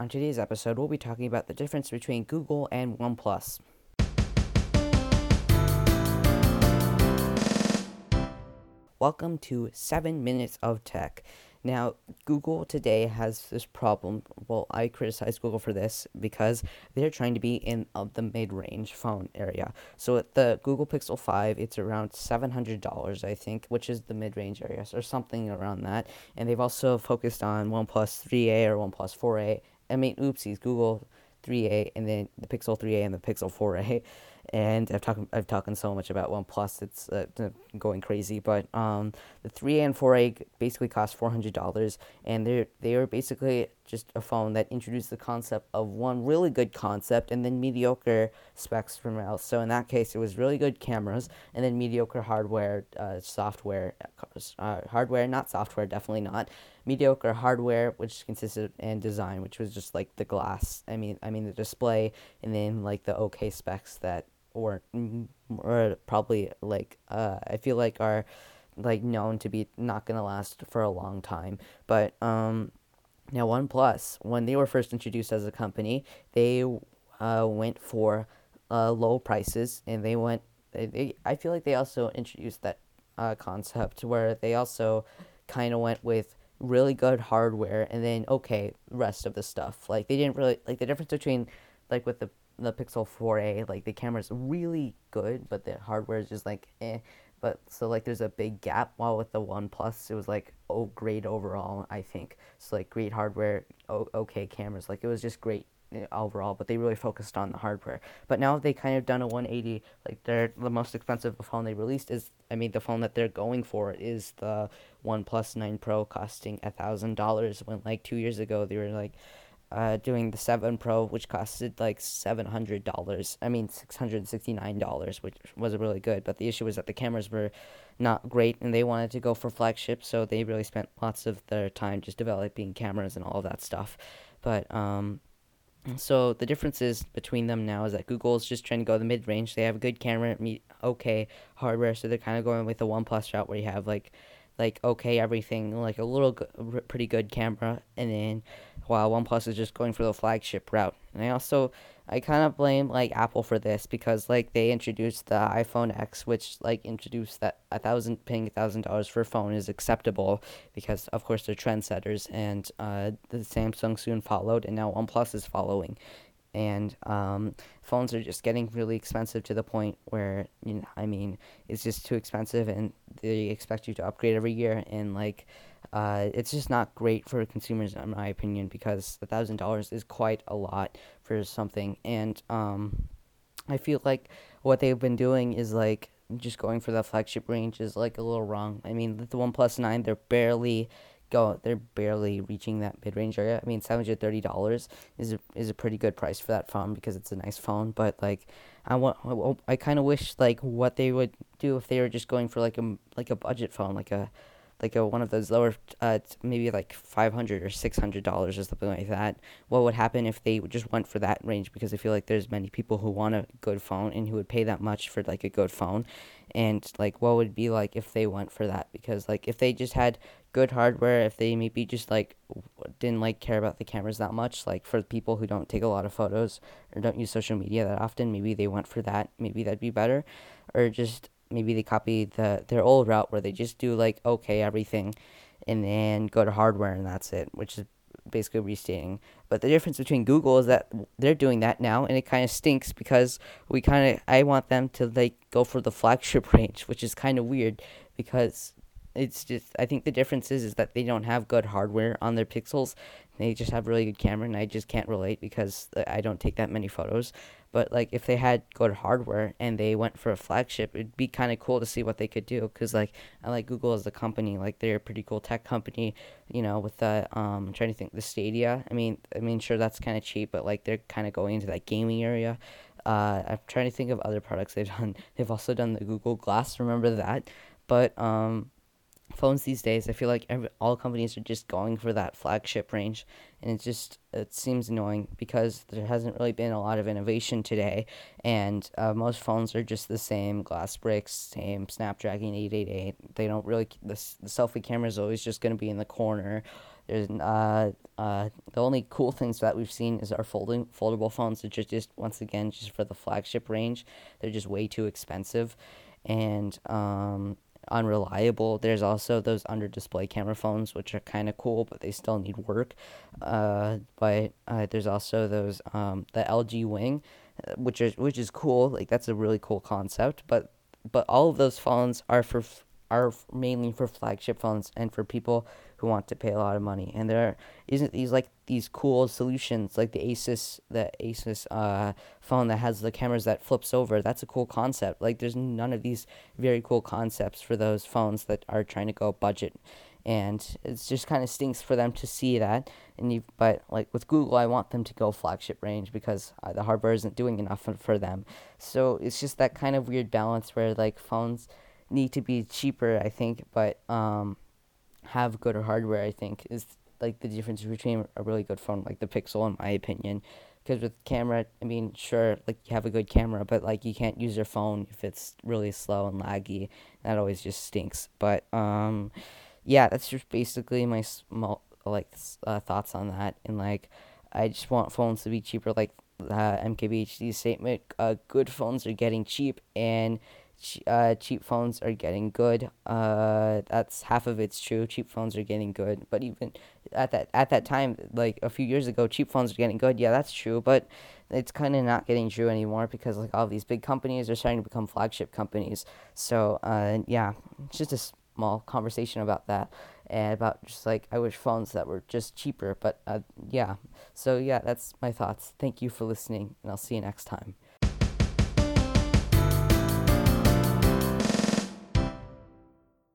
On today's episode, we'll be talking about the difference between Google and OnePlus. Welcome to 7 Minutes of Tech. Now, Google today has this problem. Well, I criticize Google for this because they're trying to be in uh, the mid range phone area. So, the Google Pixel 5, it's around $700, I think, which is the mid range area, or something around that. And they've also focused on OnePlus 3A or OnePlus 4A. I mean, oopsies, Google 3A and then the Pixel 3A and the Pixel 4A and I've talked I've talked so much about OnePlus, it's uh, going crazy. But um, the 3A and 4A basically cost four hundred dollars, and they're they are basically just a phone that introduced the concept of one really good concept and then mediocre specs from else. So in that case, it was really good cameras and then mediocre hardware, uh, software, uh, hardware not software, definitely not mediocre hardware, which consisted and design, which was just like the glass. I mean, I mean the display, and then like the okay specs that or or probably like uh, I feel like are like known to be not gonna last for a long time. But um, now OnePlus, when they were first introduced as a company, they uh, went for uh, low prices, and they went. They, they I feel like they also introduced that uh, concept where they also kind of went with really good hardware and then okay rest of the stuff like they didn't really like the difference between like with the the Pixel 4a like the camera's really good but the hardware is just like eh but so like there's a big gap while with the One Plus, it was like oh great overall I think. So like great hardware oh, okay cameras like it was just great eh, overall but they really focused on the hardware. But now they kind of done a 180 like they're the most expensive phone they released is I mean the phone that they're going for is the One 9 Pro costing a thousand dollars when like two years ago they were like uh, doing the 7 Pro, which costed like $700. I mean, $669, which was really good. But the issue was that the cameras were not great and they wanted to go for flagship, so they really spent lots of their time just developing cameras and all of that stuff. But, um, so the differences between them now is that Google's just trying to go the mid range. They have a good camera, okay hardware, so they're kind of going with the OnePlus route where you have like like okay everything, like a little pretty good camera, and then while OnePlus is just going for the flagship route. And I also I kind of blame like Apple for this because like they introduced the iPhone X, which like introduced that a thousand paying a thousand dollars for a phone is acceptable because of course they're trendsetters, and uh, the Samsung soon followed, and now OnePlus is following and um, phones are just getting really expensive to the point where you know I mean it's just too expensive and they expect you to upgrade every year and like uh, it's just not great for consumers in my opinion because a thousand dollars is quite a lot for something and um, I feel like what they've been doing is like just going for the flagship range is like a little wrong. I mean the OnePlus Nine they're barely go they're barely reaching that mid range area. I mean, seven hundred thirty dollars is a, is a pretty good price for that phone because it's a nice phone. But like, I want I kind of wish like what they would do if they were just going for like a like a budget phone, like a like a one of those lower uh maybe like 500 or 600 dollars or something like that what would happen if they just went for that range? Because i feel like there's many people who want a good phone and who would pay that much for like a good phone. And like what would be like if they went for that? Because like if they just had good hardware if they maybe just like didn't like care about the cameras that much like for people who don't take a lot of photos or don't use social media that often maybe they went for that. Maybe that'd be better. Or just maybe they copy the their old route where they just do like okay everything and then go to hardware and that's it which is basically restating but the difference between google is that they're doing that now and it kind of stinks because we kind of i want them to like go for the flagship range which is kind of weird because it's just I think the difference is is that they don't have good hardware on their pixels. They just have really good camera, and I just can't relate because uh, I don't take that many photos. But like if they had good hardware and they went for a flagship, it'd be kind of cool to see what they could do. Cause like I like Google as a company, like they're a pretty cool tech company. You know, with the um, I'm trying to think the Stadia. I mean, I mean, sure that's kind of cheap, but like they're kind of going into that gaming area. Uh, I'm trying to think of other products they've done. They've also done the Google Glass. Remember that? But um, phones these days, I feel like every, all companies are just going for that flagship range, and it just it seems annoying because there hasn't really been a lot of innovation today, and uh, most phones are just the same glass bricks, same Snapdragon eight eight eight. They don't really the the selfie camera is always just gonna be in the corner. There's uh, uh, the only cool things that we've seen is our folding foldable phones, which are just once again just for the flagship range. They're just way too expensive, and um, unreliable. There's also those under display camera phones, which are kind of cool, but they still need work. Uh, but uh, there's also those um, the LG Wing, which is which is cool. Like that's a really cool concept. But but all of those phones are for are mainly for flagship phones and for people who want to pay a lot of money. And there isn't these like these cool solutions like the Asus the Asus uh, phone that has the cameras that flips over. That's a cool concept. Like there's none of these very cool concepts for those phones that are trying to go budget. And it's just kind of stinks for them to see that. And you, but like with Google, I want them to go flagship range because uh, the hardware isn't doing enough for, for them. So it's just that kind of weird balance where like phones need to be cheaper, I think, but um, have good hardware. I think is like the difference between a really good phone like the Pixel, in my opinion. Because with camera, I mean, sure, like you have a good camera, but like you can't use your phone if it's really slow and laggy. That always just stinks. But um, yeah, that's just basically my small like uh, thoughts on that. And like, I just want phones to be cheaper. Like MKBHD statement, uh, good phones are getting cheap, and uh, cheap phones are getting good. Uh, that's half of it's true. Cheap phones are getting good, but even at that at that time, like a few years ago, cheap phones are getting good. Yeah, that's true, but it's kind of not getting true anymore because like all these big companies are starting to become flagship companies. So uh, yeah, it's just a small conversation about that and about just like I wish phones that were just cheaper. But uh, yeah, so yeah, that's my thoughts. Thank you for listening, and I'll see you next time.